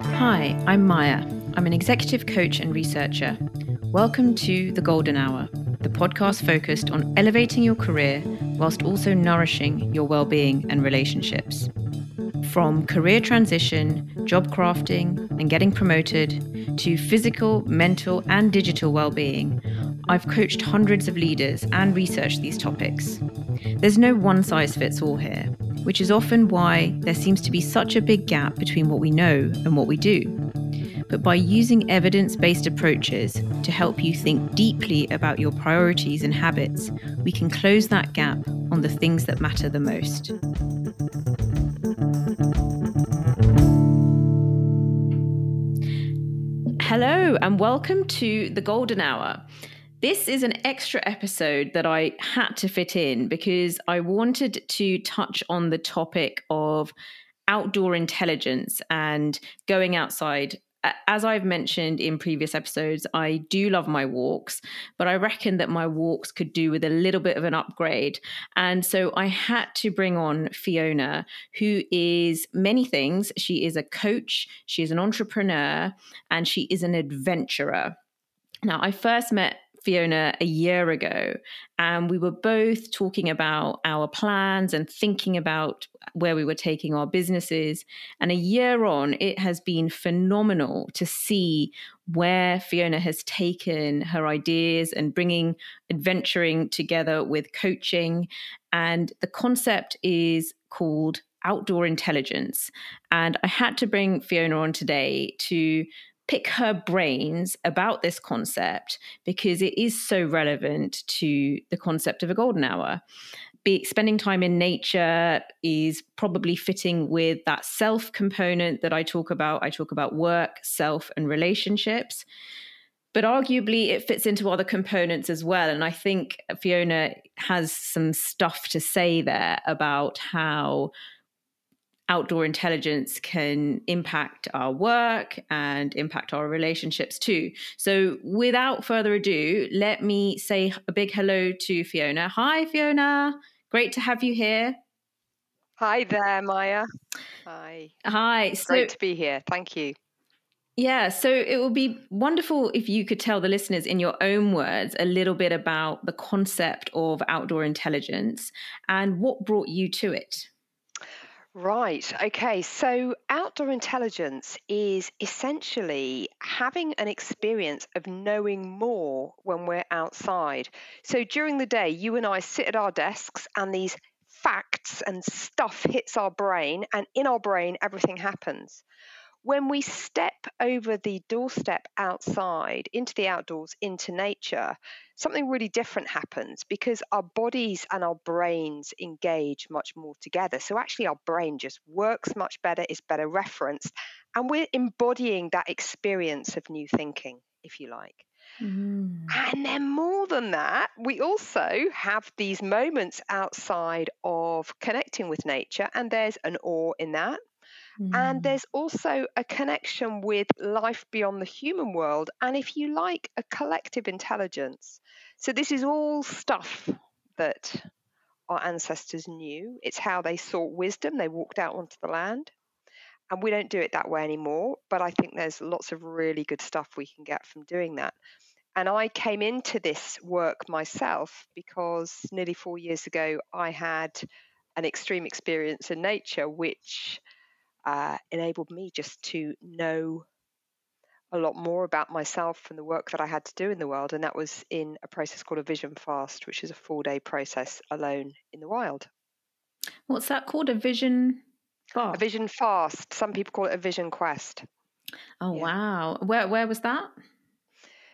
Hi, I'm Maya. I'm an executive coach and researcher. Welcome to The Golden Hour, the podcast focused on elevating your career whilst also nourishing your well-being and relationships. From career transition, job crafting, and getting promoted to physical, mental, and digital well-being, I've coached hundreds of leaders and researched these topics. There's no one size fits all here, which is often why there seems to be such a big gap between what we know and what we do. But by using evidence based approaches to help you think deeply about your priorities and habits, we can close that gap on the things that matter the most. Hello, and welcome to the Golden Hour. This is an extra episode that I had to fit in because I wanted to touch on the topic of outdoor intelligence and going outside. As I've mentioned in previous episodes, I do love my walks, but I reckon that my walks could do with a little bit of an upgrade. And so I had to bring on Fiona, who is many things. She is a coach, she is an entrepreneur, and she is an adventurer. Now, I first met Fiona a year ago, and we were both talking about our plans and thinking about where we were taking our businesses. And a year on, it has been phenomenal to see where Fiona has taken her ideas and bringing adventuring together with coaching. And the concept is called outdoor intelligence. And I had to bring Fiona on today to pick her brains about this concept because it is so relevant to the concept of a golden hour. Be, spending time in nature is probably fitting with that self component that I talk about. I talk about work, self, and relationships. But arguably, it fits into other components as well. And I think Fiona has some stuff to say there about how outdoor intelligence can impact our work and impact our relationships too. So, without further ado, let me say a big hello to Fiona. Hi, Fiona. Great to have you here. Hi there, Maya. Hi. Hi. So, Great to be here. Thank you. Yeah, so it would be wonderful if you could tell the listeners in your own words a little bit about the concept of outdoor intelligence and what brought you to it. Right. Okay. So outdoor intelligence is essentially having an experience of knowing more when we're outside. So during the day, you and I sit at our desks and these facts and stuff hits our brain, and in our brain, everything happens when we step over the doorstep outside into the outdoors, into nature, something really different happens because our bodies and our brains engage much more together. So, actually, our brain just works much better, is better referenced, and we're embodying that experience of new thinking, if you like. Mm. And then, more than that, we also have these moments outside of connecting with nature, and there's an awe in that. And mm. there's also a connection with life beyond the human world, and if you like, a collective intelligence. So, this is all stuff that our ancestors knew. It's how they sought wisdom, they walked out onto the land. And we don't do it that way anymore, but I think there's lots of really good stuff we can get from doing that. And I came into this work myself because nearly four years ago I had an extreme experience in nature, which uh, enabled me just to know a lot more about myself and the work that I had to do in the world. And that was in a process called a vision fast, which is a four day process alone in the wild. What's that called? A vision fast? A vision fast. Some people call it a vision quest. Oh, yeah. wow. Where, where was that?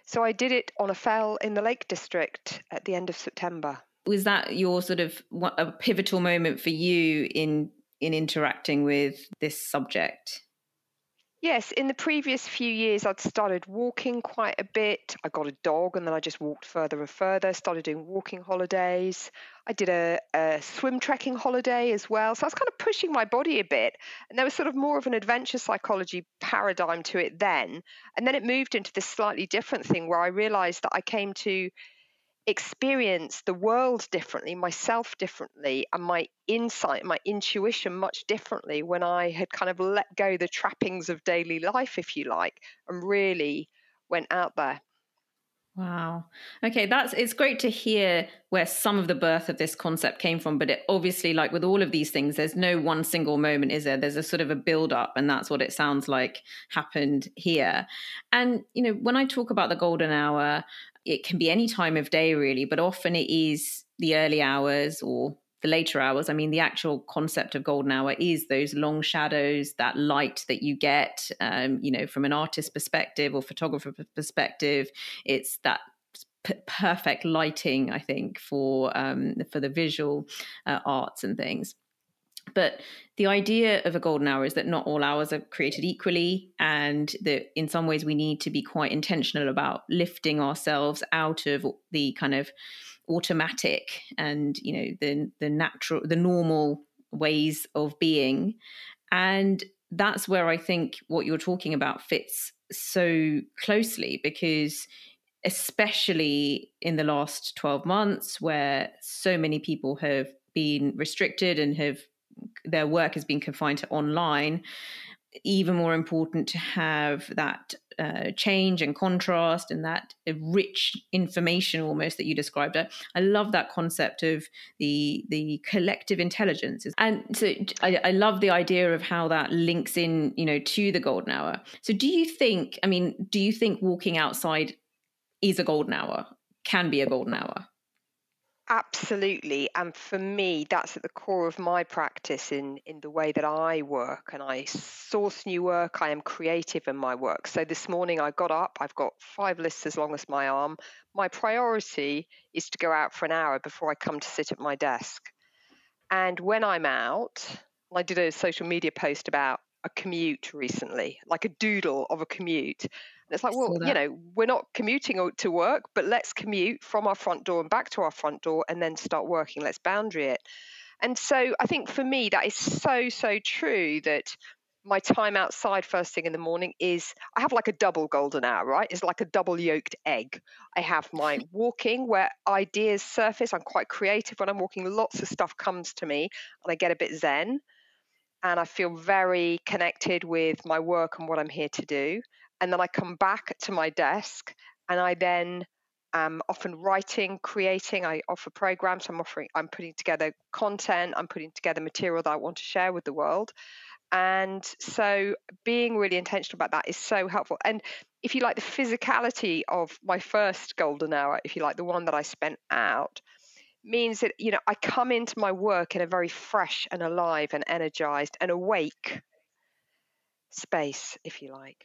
So I did it on a fell in the Lake District at the end of September. Was that your sort of a pivotal moment for you in in interacting with this subject? Yes, in the previous few years, I'd started walking quite a bit. I got a dog and then I just walked further and further, started doing walking holidays. I did a, a, swim trekking holiday as well. So I was kind of pushing my body a bit. And there was sort of more of an adventure psychology paradigm to it then. And then it moved into this slightly different thing where I realized that I came to experience the world differently, myself differently, and my insight, my intuition much differently when I had kind of let go the trappings of daily life, if you like, and really went out there. Wow. Okay, that's it's great to hear where some of the birth of this concept came from, but it obviously like with all of these things there's no one single moment is there? There's a sort of a build up and that's what it sounds like happened here. And you know, when I talk about the golden hour, it can be any time of day really, but often it is the early hours or the later hours. I mean, the actual concept of golden hour is those long shadows, that light that you get, um, you know, from an artist perspective or photographer perspective. It's that p- perfect lighting, I think, for um, for the visual uh, arts and things. But the idea of a golden hour is that not all hours are created equally, and that in some ways we need to be quite intentional about lifting ourselves out of the kind of automatic and you know the the natural the normal ways of being. And that's where i think what you're talking about fits so closely because especially in the last 12 months where so many people have been restricted and have their work has been confined to online even more important to have that uh, change and contrast and that rich information almost that you described. It i love that concept of the the collective intelligence. And so I, I love the idea of how that links in you know to the golden hour. So do you think i mean do you think walking outside is a golden hour? Can be a golden hour Absolutely. And for me, that's at the core of my practice in, in the way that I work and I source new work. I am creative in my work. So this morning I got up, I've got five lists as long as my arm. My priority is to go out for an hour before I come to sit at my desk. And when I'm out, I did a social media post about a commute recently, like a doodle of a commute. And it's like, well, you know, we're not commuting to work, but let's commute from our front door and back to our front door and then start working. Let's boundary it. And so I think for me, that is so, so true that my time outside first thing in the morning is I have like a double golden hour, right? It's like a double yolked egg. I have my walking where ideas surface. I'm quite creative when I'm walking. Lots of stuff comes to me and I get a bit zen and I feel very connected with my work and what I'm here to do. And then I come back to my desk and I then am often writing, creating. I offer programs. I'm offering. I'm putting together content. I'm putting together material that I want to share with the world. And so, being really intentional about that is so helpful. And if you like, the physicality of my first golden hour, if you like, the one that I spent out, means that you know I come into my work in a very fresh and alive and energized and awake space, if you like.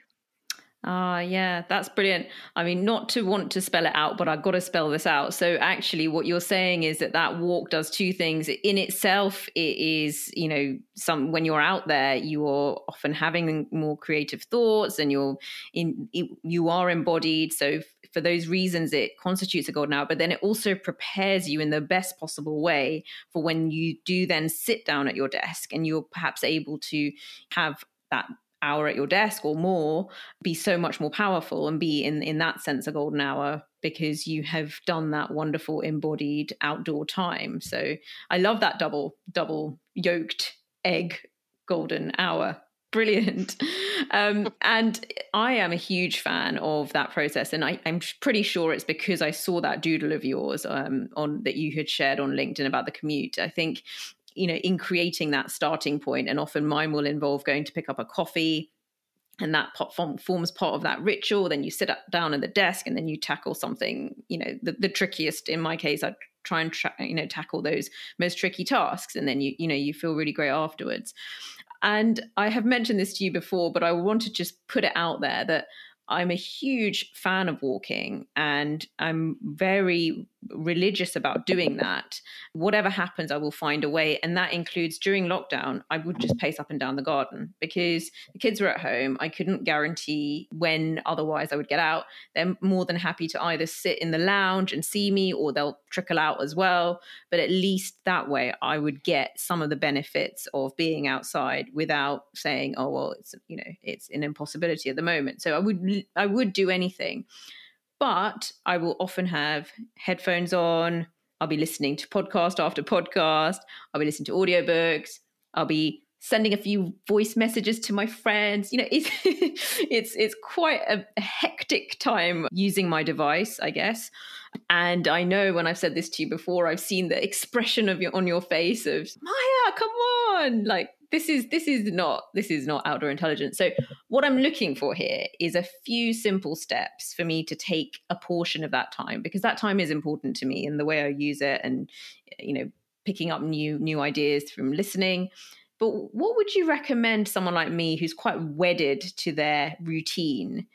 Ah, uh, yeah, that's brilliant. I mean, not to want to spell it out, but I've got to spell this out. So, actually, what you're saying is that that walk does two things. In itself, it is, you know, some when you're out there, you are often having more creative thoughts, and you're in, you are embodied. So, for those reasons, it constitutes a golden hour. But then it also prepares you in the best possible way for when you do then sit down at your desk, and you're perhaps able to have that hour at your desk or more be so much more powerful and be in in that sense a golden hour because you have done that wonderful embodied outdoor time. So i love that double double yoked egg golden hour. Brilliant. Um, and i am a huge fan of that process and I, am pretty sure it's because i saw that doodle of yours um, on that you had shared on linkedin about the commute. I think you know, in creating that starting point, and often mine will involve going to pick up a coffee and that pop form forms part of that ritual. Then you sit up down at the desk and then you tackle something you know the, the trickiest in my case i try and tra- you know tackle those most tricky tasks and then you you know you feel really great afterwards. And i have mentioned this to you before but i want to just put it out there that I'm a huge fan of walking and I'm very religious about doing that. Whatever happens, I will find a way. And that includes during lockdown, I would just pace up and down the garden because the kids were at home. I couldn't guarantee when otherwise I would get out. They're more than happy to either sit in the lounge and see me or they'll trickle out as well. But at least that way, I would get some of the benefits of being outside without saying, oh, well, it's, you know, it's an impossibility at the moment. So I would I would do anything. But I will often have headphones on. I'll be listening to podcast after podcast. I'll be listening to audiobooks. I'll be sending a few voice messages to my friends. You know, it's it's it's quite a, hectic time using my device, I guess. And I know when I've said this to you before, I've seen the expression of your on your face of Maya, come on, like this is this is not this is not outdoor intelligence. So what I'm looking for here is a few simple steps for me to take a portion of that time because that time is important to me and the way I use it and you know picking up new new ideas from listening but what would you recommend someone like me who's quite wedded to their routine?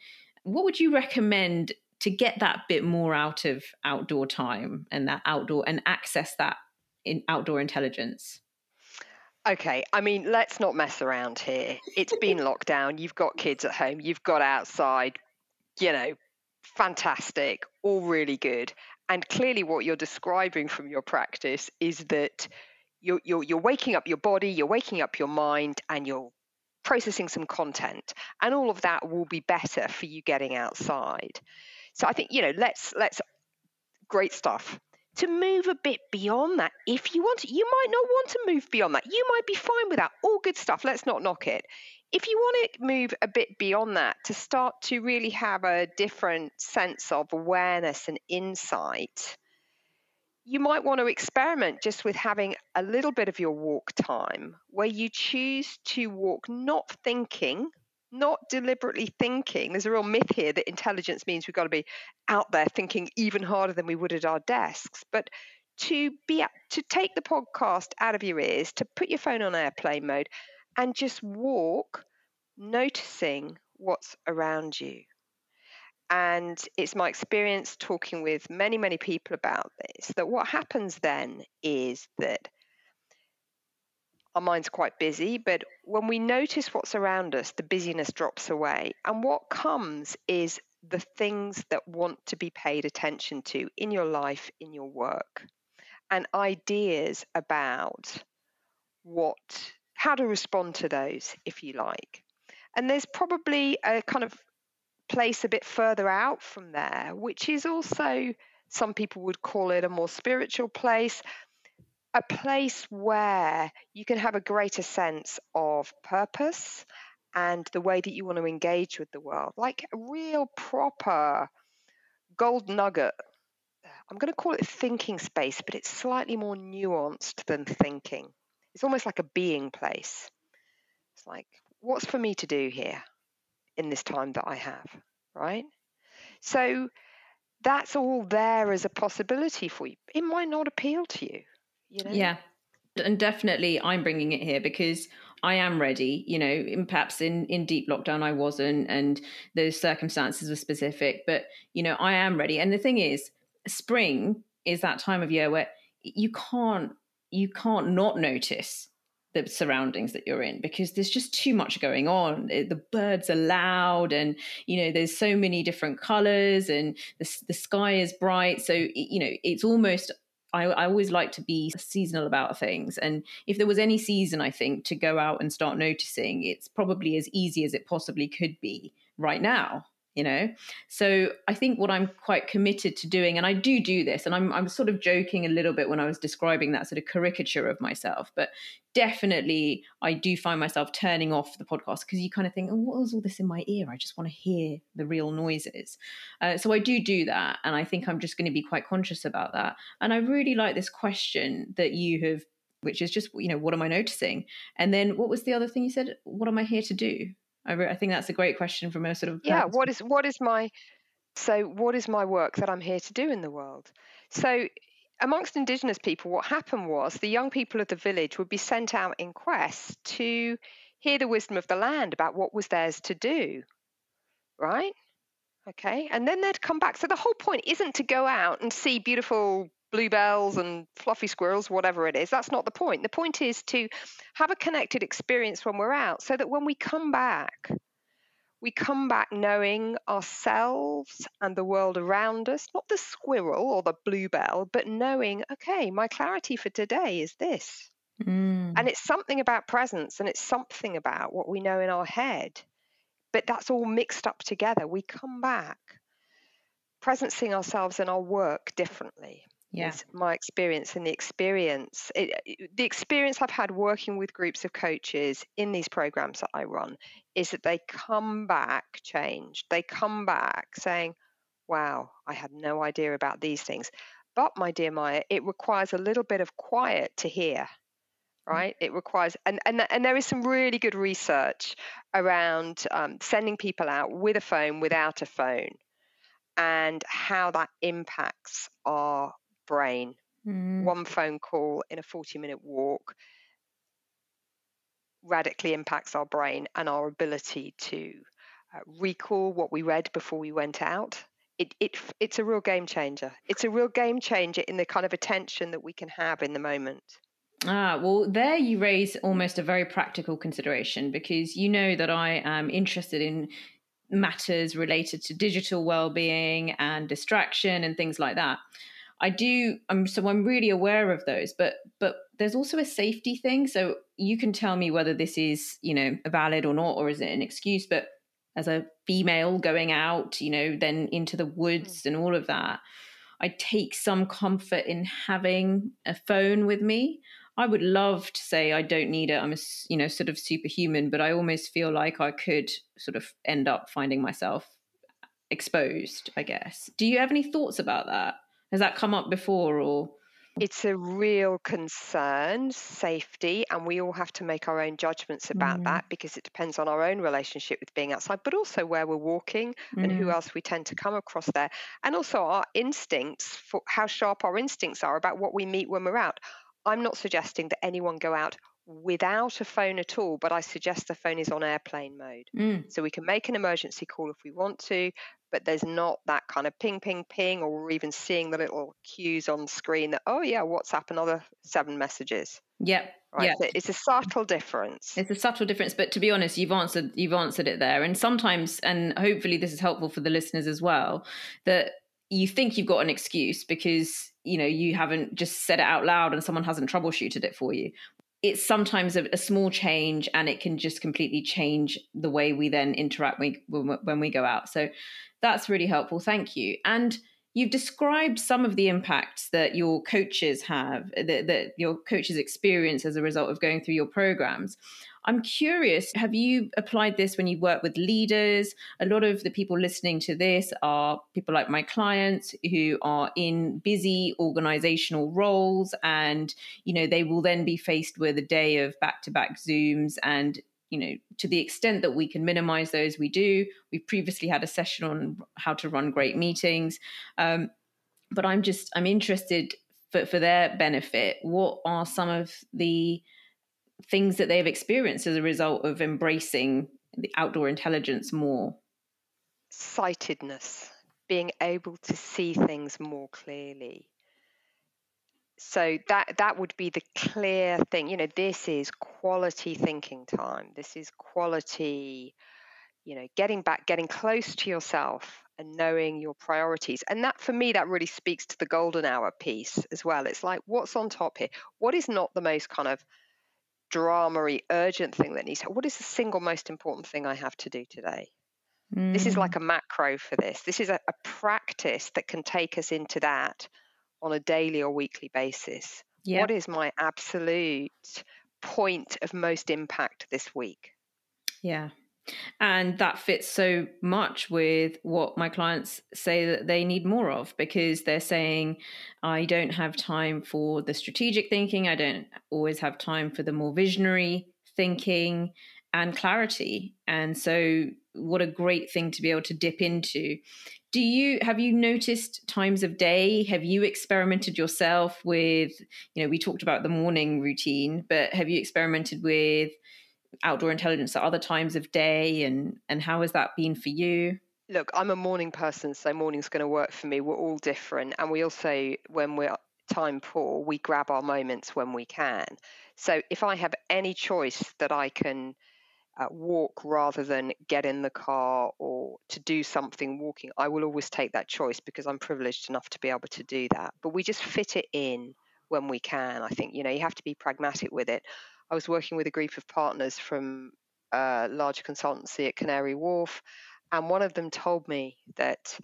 What would you recommend to get that bit more out of outdoor time and that outdoor and access that in outdoor intelligence? Okay, I mean, let's not mess around here. It's been locked down. You've got kids at home. You've got outside. You know, fantastic, all really good. And clearly, what you're describing from your practice is that you're, you're, you're waking up your body, you're waking up your mind, and you're processing some content. And all of that will be better for you getting outside. So I think, you know, let's, let's, great stuff. To move a bit beyond that, if you want to, you might not want to move beyond that. You might be fine with that. All good stuff. Let's not knock it. If you want to move a bit beyond that to start to really have a different sense of awareness and insight, you might want to experiment just with having a little bit of your walk time where you choose to walk not thinking, not deliberately thinking. There's a real myth here that intelligence means we've got to be out there thinking even harder than we would at our desks. But to be to take the podcast out of your ears, to put your phone on airplane mode and just walk noticing what's around you. And it's my experience talking with many, many people about this that what happens then is that our mind's quite busy, but when we notice what's around us, the busyness drops away. And what comes is the things that want to be paid attention to in your life, in your work, and ideas about what, how to respond to those, if you like. And there's probably a kind of place a bit further out from there, which is also, some people would call it a more spiritual place, a place where you can have a greater sense of purpose and the way that you want to engage with the world, like a real proper gold nugget. I'm going to call it thinking space, but it's slightly more nuanced than thinking. It's almost like a being place. It's like, what's for me to do here? in this time that I have, right? So that's all there as a possibility for you. It might not appeal to you, you know? Yeah. And definitely I'm bringing it here because I am ready, you know, in, perhaps in, in deep lockdown I wasn't and the circumstances were specific, but you know, I am ready. And the thing is, spring is that time of year where you can't you can't not notice the surroundings that you're in because there's just too much going on the birds are loud and you know there's so many different colors and the, the sky is bright so you know it's almost I, I, always like to be seasonal about things. And if there was any season, I think, to go out and start noticing, it's probably as easy as it possibly could be right now you know? So i think what i'm quite committed to doing and i do do this and i'm, I'm sort of joking a little bit when i was describing that sort of caricature of myself but definitely i do find myself turning off the podcast because you kind of think oh what was all this in my ear? I just want to hear the real noises. Uh, so i do do that and i think i'm just going to be quite conscious about that. And i really like this question that you have which is just you know what am i noticing? And then what was the other thing you said? What am i here to do I, re- I think that's a great question from a sort of yeah. What is what is my so what is my work that I'm here to do in the world? So amongst indigenous people, what happened was the young people of the village would be sent out in quest to hear the wisdom of the land about what was theirs to do, right? Okay, and then they'd come back. So the whole point isn't to go out and see beautiful bluebells and fluffy squirrels, whatever it is. That's not the point. The point is to have a connected experience when we're out so that when we come back, we come back knowing ourselves and the world around us, not the squirrel or the bluebell, but knowing, okay, my clarity for today is this. Mm. And it's something about presence and it's something about what we know in our head. But that's all mixed up together. We come back presencing ourselves in our work differently. Yeah. my experience and the experience it, the experience I've had working with groups of coaches in these programs that I run is that they come back changed. They come back saying, "Wow, I had no idea about these things." But my dear Maya, it requires a little bit of quiet to hear. Mm. Right? It requires, and, and, and there is some really good research around um, sending people out with a phone, without a phone, and how that impacts our brain. Mm. One phone call in a 40 minute walk radically impacts our brain and our ability to uh, recall what we read before we went out. It, it, it's a real game changer. It's a real game changer in the kind of attention that we can have in the moment. Ah, well, there you raise almost a very practical consideration because you know that I am interested in matters related to digital well-being and distraction and things like that. I do I'm so I'm really aware of those but but there's also a safety thing so you can tell me whether this is you know valid or not or is it an excuse but as a female going out you know then into the woods mm. and all of that I take some comfort in having a phone with me I would love to say I don't need it. I'm a you know sort of superhuman, but I almost feel like I could sort of end up finding myself exposed. I guess. Do you have any thoughts about that? Has that come up before, or? It's a real concern, safety, and we all have to make our own judgments about mm. that because it depends on our own relationship with being outside, but also where we're walking mm. and who mm. else we tend to come across there, and also our instincts for how sharp our instincts are about what we meet when we're out. I'm not suggesting that anyone go out without a phone at all, but I suggest the phone is on airplane mode. Mm. So we can make an emergency call if we want to, but there's not that kind of ping, ping, ping, or we're even seeing the little cues on screen that, oh, yeah, WhatsApp, another seven messages. Yep. Right. Yeah. So it's a subtle difference. It's a subtle difference, but to be honest, you've answered you've answered it there. And sometimes, and hopefully this is helpful for the listeners as well, that you think you've got an excuse because you know you haven't just said it out loud and someone hasn't troubleshooted it for you it's sometimes a, a, small change and it can just completely change the way we then interact when, when we go out. So that's really helpful. Thank you. And you've described some of the impacts that your coaches have that, that your coaches experience as a result of going through your programs I'm curious, have you applied this when you work with leaders? A lot of the people listening to this are people like my clients who are in busy organizational roles and you know they will then be faced with a day of back-to-back Zooms and you know to the extent that we can minimize those we do. We've previously had a session on how to run great meetings. Um, but i'm just i'm interested for, for their benefit. What are some of the things that they've experienced as a result of embracing the outdoor intelligence more? Sightedness, being able to see things more clearly. So that that would be the clear thing. You know, this is quality thinking time. This is quality, you know, getting back, getting close to yourself and knowing your priorities. And that for me, that really speaks to the golden hour piece as well. It's like what's on top here? What is not the most kind of dramery, urgent thing that needs. What is the single most important thing I have to do today? Mm. This is like mm. a macro for this. This is a, a practice that can take us into that on a daily or weekly basis. Yep. What is my absolute point of most impact this week? Yeah, and that fits so much with what my clients say that they need more of because they're saying, I don't have time for the strategic thinking. I don't always have time for the more visionary thinking and clarity. And so, what a great thing to be able to dip into. Do you have you noticed times of day? Have you experimented yourself with, you know, we talked about the morning routine, but have you experimented with outdoor intelligence at other times of day and and how has that been for you? Look i'm a morning person so morning's going to work for me. We're all different and we also when we're time poor we grab our moments when we can. So if i have any choice that i can uh, walk rather than get in the car or to do something walking i will always take that choice because i'm privileged enough to be able to do that. But we just fit it in when we can i think. You know you have to be pragmatic with it I was working with a group of partners from a large consultancy at Canary Wharf, and one of them told me that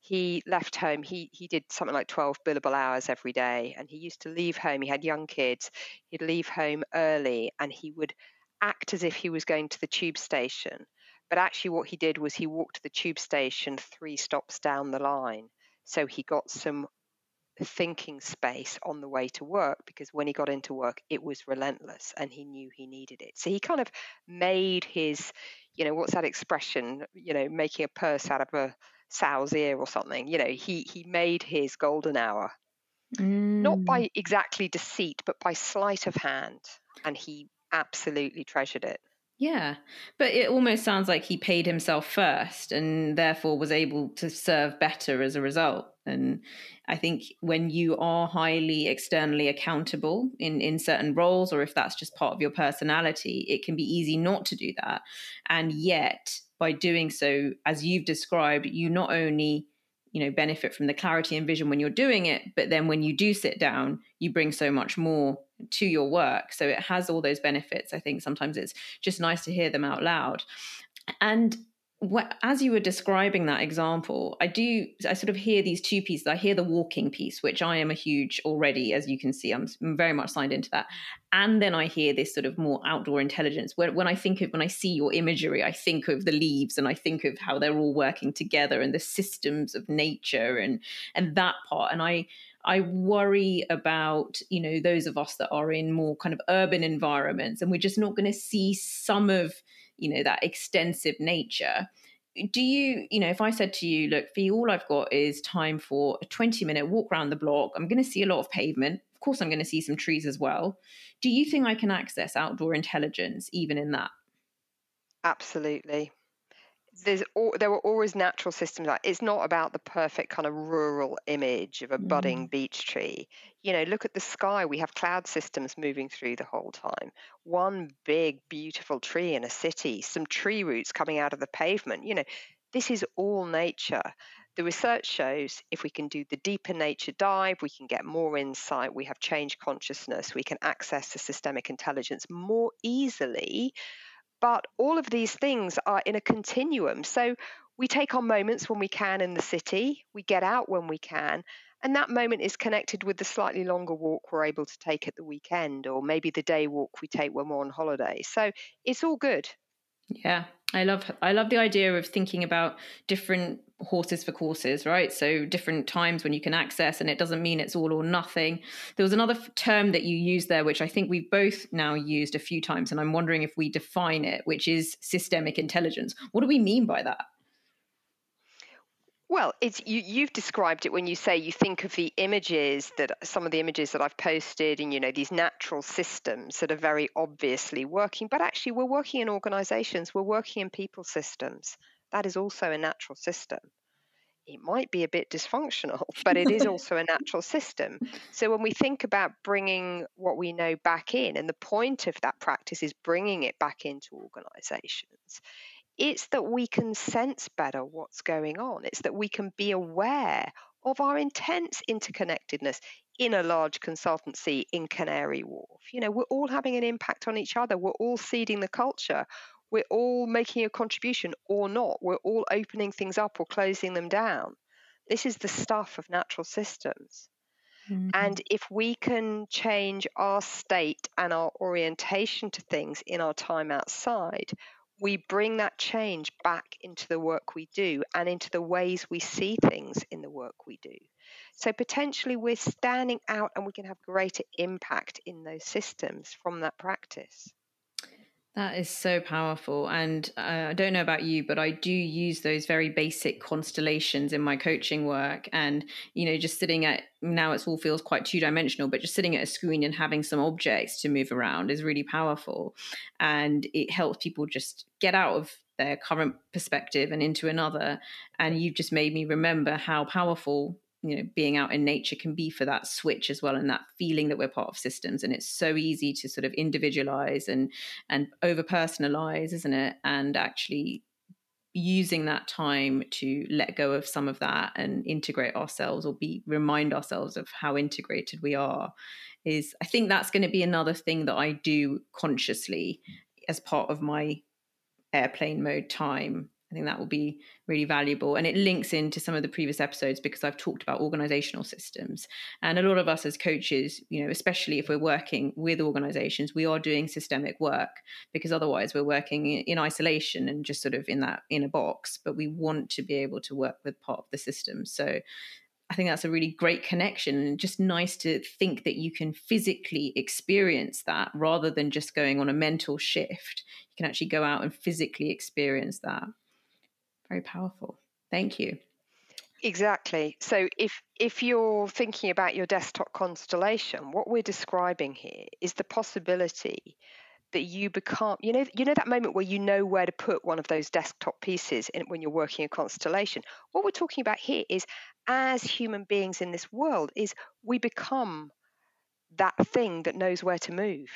he left home. He he did something like 12 billable hours every day, and he used to leave home. He had young kids. He'd leave home early, and he would act as if he was going to the tube station. But actually, what he did was he walked to the tube station three stops down the line. So he got some thinking space on the way to work because when he got into work, it was relentless and he knew he needed it. So he kind of made his, you know, what's that expression? You know, making a purse out of a sow's ear or something. You know, he he made his golden hour, mm. not by exactly deceit, but by sleight of hand, and he absolutely treasured it. Yeah, but it almost sounds like he paid himself first and therefore was able to serve better as a result. And I think when you are highly externally accountable in, in certain roles, or if that's just part of your personality, it can be easy not to do that. And yet, by doing so, as you've described, you not only you know benefit from the clarity and vision when you're doing it but then when you do sit down you bring so much more to your work. So it has all those benefits. I think sometimes it's just nice to hear them out loud. And as you were describing that example, I do, I sort of hear these two pieces. I hear the walking piece, which I am a huge already, as you can see, I'm very much signed into that. And then I hear this sort of more outdoor intelligence. When, when I think of, when I see your imagery, I think of the leaves and I think of how they're all working together and the systems of nature and, and that part. And I, I worry about, you know, those of us that are in more kind of urban environments and we're just not going to see some of, you know that extensive nature. Do you you know if i said to you look for all i've got is time for a 20 minute walk around the block. I'm going to see a lot of pavement. Of course i'm going to see some trees as well. Do you think i can access outdoor intelligence even in that? Absolutely there's there were always natural systems like it's not about the perfect kind of rural image of a budding mm. beech tree. You know look at the sky we have cloud systems moving through the whole time. One big beautiful tree in a city some tree roots coming out of the pavement you know this is all nature. The research shows if we can do the deeper nature dive, we can get more insight, we have change consciousness, we can access the systemic intelligence more easily but all of these things are in a continuum. So we take our moments when we can in the city, we get out when we can, and that moment is connected with the slightly longer walk we're able to take at the weekend, or maybe the day walk we take when we're on holiday. So it's all good. Yeah, I love I love the idea of thinking about different horses for courses, right? So different times when you can access, and it doesn't mean it's all or nothing. There was another term that you used there, which I think we've both now used a few times, and I'm wondering if we define it, which is systemic intelligence. What do we mean by that? Well, it's you, you've described it when you say you think of the images that some of the images that I've posted and you know these natural systems that are very obviously working, but actually we're working in organizations, we're working in people systems. That is also a natural system. It might be a bit dysfunctional, but it is also a natural system. So when we think about bringing what we know back in, and the point of that practice is bringing it back into organizations, it's that we can sense better what's going on. It's that we can be aware of our intense interconnectedness in a large consultancy in Canary Wharf. You know, we're all having an impact on each other. We're all seeding the culture. We're all making a contribution or not. We're all opening things up or closing them down. This is the stuff of natural systems. Mm-hmm. And if we can change our state and our orientation to things in our time outside, we bring that change back into the work we do and into the ways we see things in the work we do. So potentially we're standing out and we can have greater impact in those systems from that practice. That is so powerful. And uh, I don't know about you, but I do use those very basic constellations in my coaching work. And, you know, just sitting at now it all feels quite two dimensional, but just sitting at a screen and having some objects to move around is really powerful. And it helps people just get out of their current perspective and into another. And you've just made me remember how powerful you know being out in nature can be for that switch as well and that feeling that we're part of systems. And it's so easy to sort of individualize and and over personalize isn't it? And actually using that time to let go of some of that and integrate ourselves or be remind ourselves of how integrated we are is i think that's going to be another thing that i do consciously as part of my airplane mode time I think that will be really valuable. And it links into some of the previous episodes because I've talked about organizational systems. And a lot of us as coaches, you know, especially if we're working with organizations, we are doing systemic work because otherwise we're working in isolation and just sort of in that in a box. But we want to be able to work with part of the system. So I think that's a really great connection and just nice to think that you can physically experience that rather than just going on a mental shift. You can actually go out and physically experience that. Very powerful. Thank you. Exactly. So if if you're thinking about your desktop constellation, what we're describing here is the possibility that you become you know you know that moment where you know where to put one of those desktop pieces in, when you're working a constellation what we're talking about here is as human beings in this world is we become that thing that knows where to move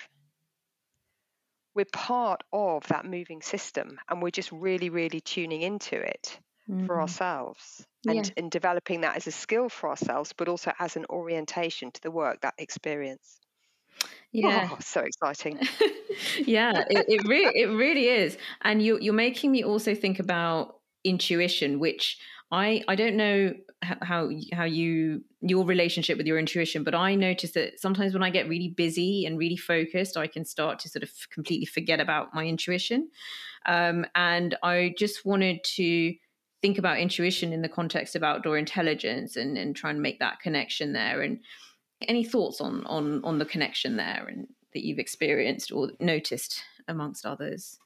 we're part of that moving system and we're just really really tuning into it mm-hmm. for ourselves and, yeah. and developing that as a skill for ourselves but also as an orientation to the work that experience yeah oh, so exciting yeah it, it really it really is and you you're making me also think about intuition which i i don't know how how you your relationship with your intuition but i notice that sometimes when i get really busy and really focused i can start to sort of completely forget about my intuition. Um, and i just wanted to think about intuition in the context of outdoor intelligence and, and try and make that connection there. And any thoughts on on on the connection there and that you've experienced or noticed amongst others?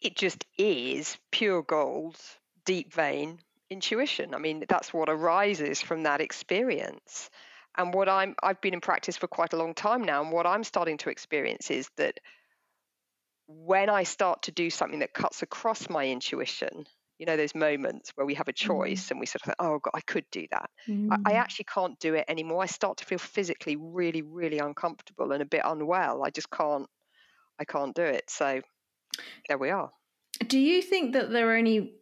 It just is pure gold deep vein intuition. I mean, that's what arises from that experience. And what I'm I've been in practice for quite a long time now, and what I'm starting to experience is that when I start to do something that cuts across my intuition, you know, those moments where we have a mm-hmm. choice mm. and we sort of think, oh God, I could do that. Mm. I, I, mm-hmm. actually can't do it anymore. I start to feel physically really, really uncomfortable and a bit unwell. I just can't I can't do it. So there we are. Do you think that there are any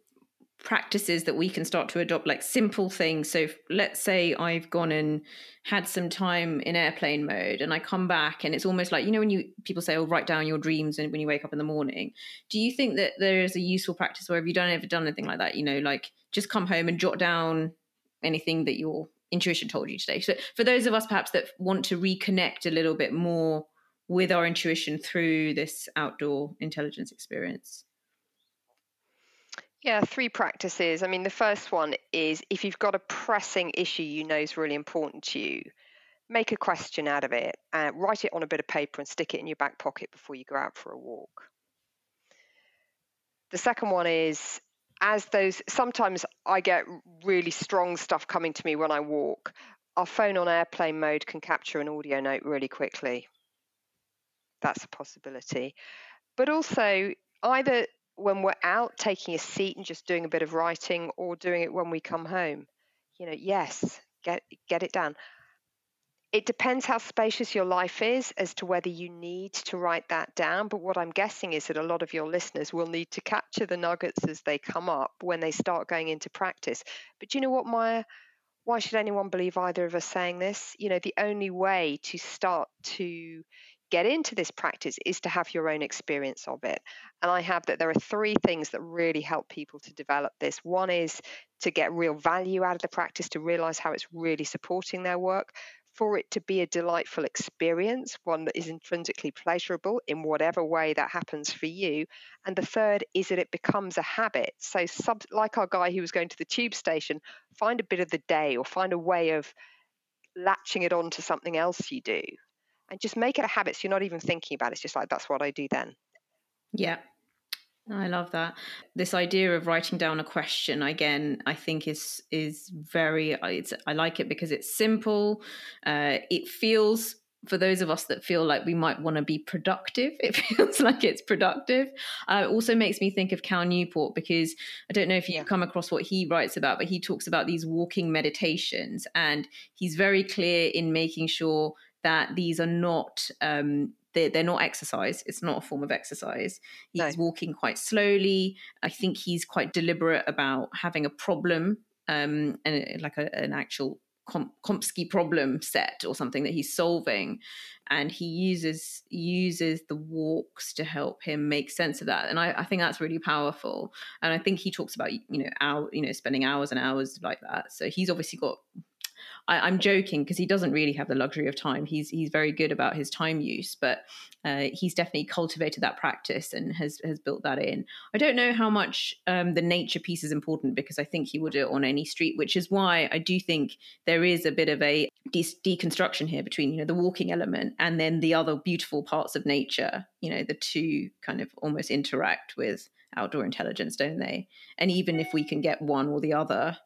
practices that we can start to adopt like simple things. So let's say i've gone and had some time in airplane mode and i come back and it's almost like you know when you people say oh write down your dreams and when you wake up in the morning. Do you think that there is a useful practice where have you done ever done anything like that? You know like just come home and jot down anything that your intuition told you today. So for those of us perhaps that want to reconnect a little bit more with our intuition through this outdoor intelligence experience yeah, three practices. I mean, the first one is if you've got a pressing issue you know is really important to you, make a question out of it, and write it on a bit of paper and stick it in your back pocket before you go out for a walk. The second one is as those sometimes I get really strong stuff coming to me when I walk. Our phone on airplane mode can capture an audio note really quickly. That's a possibility. But also, either when we're out taking a seat and just doing a bit of writing or doing it when we come home you know yes get get it down it depends how spacious your life is as to whether you need to write that down but what i'm guessing is that a lot of your listeners will need to capture the nuggets as they come up when they start going into practice. But you know what maya? Why should anyone believe either of us saying this? You know the only way to start to get into this practice is to have your own experience of it. And I have that there are three things that really help people to develop this. One is to get real value out of the practice, to realize how it's really supporting their work, for it to be a delightful experience, one that is intrinsically pleasurable in whatever way that happens for you. And the third is that it becomes a habit. So, sub, like our guy who was going to the tube station, find a bit of the day or find a way of latching it on to something else you do and just make it a habit so you're not even thinking about it. It's just like, that's what I do then. Yeah. I love that. This idea of writing down a question again, I think is is very. It's I like it because it's simple. Uh, it feels for those of us that feel like we might want to be productive, it feels like it's productive. Uh, it also makes me think of Cal Newport because I don't know if you've come across what he writes about, but he talks about these walking meditations, and he's very clear in making sure that these are not um, they're, they're not exercise. It's not a form of exercise. He's no. walking quite slowly. I think he's quite deliberate about having a problem um, and like a, an actual Chomsky problem set or something that he's solving, and he uses uses the walks to help him make sense of that. And I, I think that's really powerful. And I think he talks about you know hour you know spending hours and hours like that. So he's obviously got I, am joking because he doesn't really have the luxury of time. He's he's very good about his time use, but uh, he's definitely cultivated that practice and has has built that in. I don't know how much um, the nature piece is important because I think he will do it on any street, which is why I do think there is a bit of a de- deconstruction here between you know the walking element and then the other beautiful parts of nature. You know, the two kind of almost interact with outdoor intelligence, don't they? And even if we can get one or the other,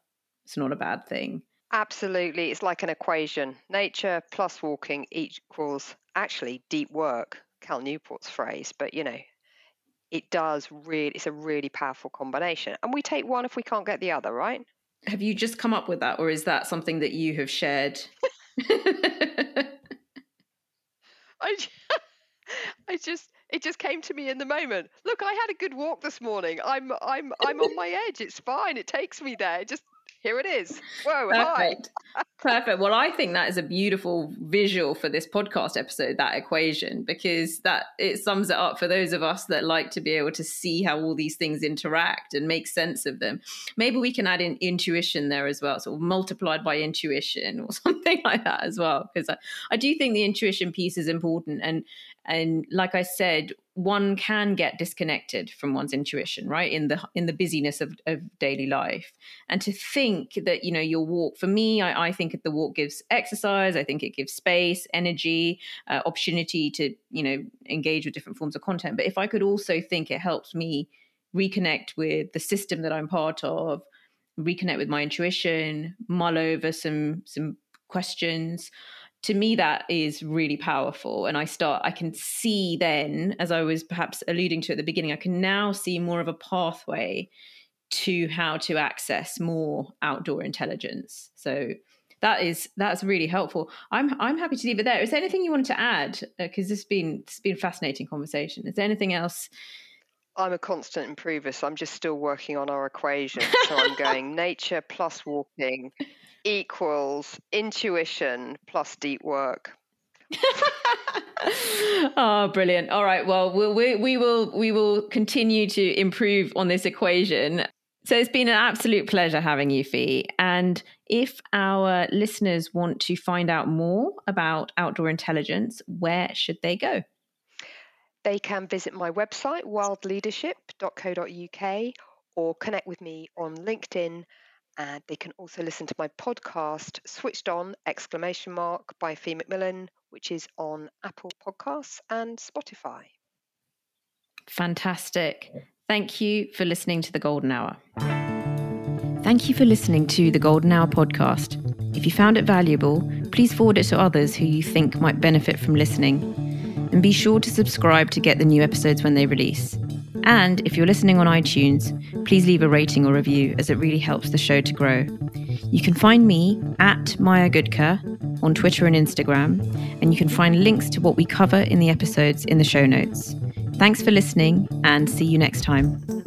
it's not a bad thing. Absolutely. It's like an equation. Nature plus walking equals actually deep work, Cal Newport's phrase, but you know, it does really, it's a really powerful combination. And we take one if we can't get the other, right? Have you just come up with that, or is that something that you have shared? I, I just, it just came to me in the moment. Look, I had a good walk this morning. I'm, I'm, I'm on my edge. It's fine. It takes me there. It just here it is. Whoa, Perfect. hi. Perfect. Well, I think that is a beautiful visual for this podcast episode, that equation, because that it sums it up for those of us that like to be able to see how all these things interact and make sense of them. Maybe we can add in intuition there as well, sort of multiplied by intuition or something like that as well. Because I, I do think the intuition piece is important. And and like I said, one can get disconnected from one's intuition right in the in the busyness of, of daily life. And to think that you know your walk for me I, I think the walk gives exercise i think it gives space energy uh, opportunity to you know engage with different forms of content. But if i could also think it helps me reconnect with the system that i'm part of reconnect with my intuition mull over some some questions to me that is really powerful and i start i can see then as i was perhaps alluding to at the beginning i can now see more of a pathway to how to access more outdoor intelligence. So that is that's really helpful. I'm i'm happy to leave it there. Is there anything you wanted to add? Because uh, this has been it's been a fascinating conversation. Is there anything else? I'm a constant improver, so I'm just still working on our equation. So I'm going nature plus walking equals intuition plus deep work. oh, brilliant! All right, well, we'll we, we will we will continue to improve on this equation. So it's been an absolute pleasure having you, Fi. And if our listeners want to find out more about outdoor intelligence, where should they go? They can visit my website, wildleadership.co.uk, or connect with me on LinkedIn and they can also listen to my podcast, Switched On! exclamation mark by Fi McMillan, which is on Apple Podcasts and Spotify. Fantastic. Thank you for listening to the Golden Hour. Thank you for listening to the Golden Hour podcast. If you found it valuable, please forward it to others who you think might benefit from listening. And be sure to subscribe to get the new episodes when they release. And if you're listening on iTunes, please leave a rating or review as it really helps the show to grow. You can find me at Maya Gudka on Twitter and Instagram, and you can find links to what we cover in the episodes in the show notes. Thanks for listening, and see you next time.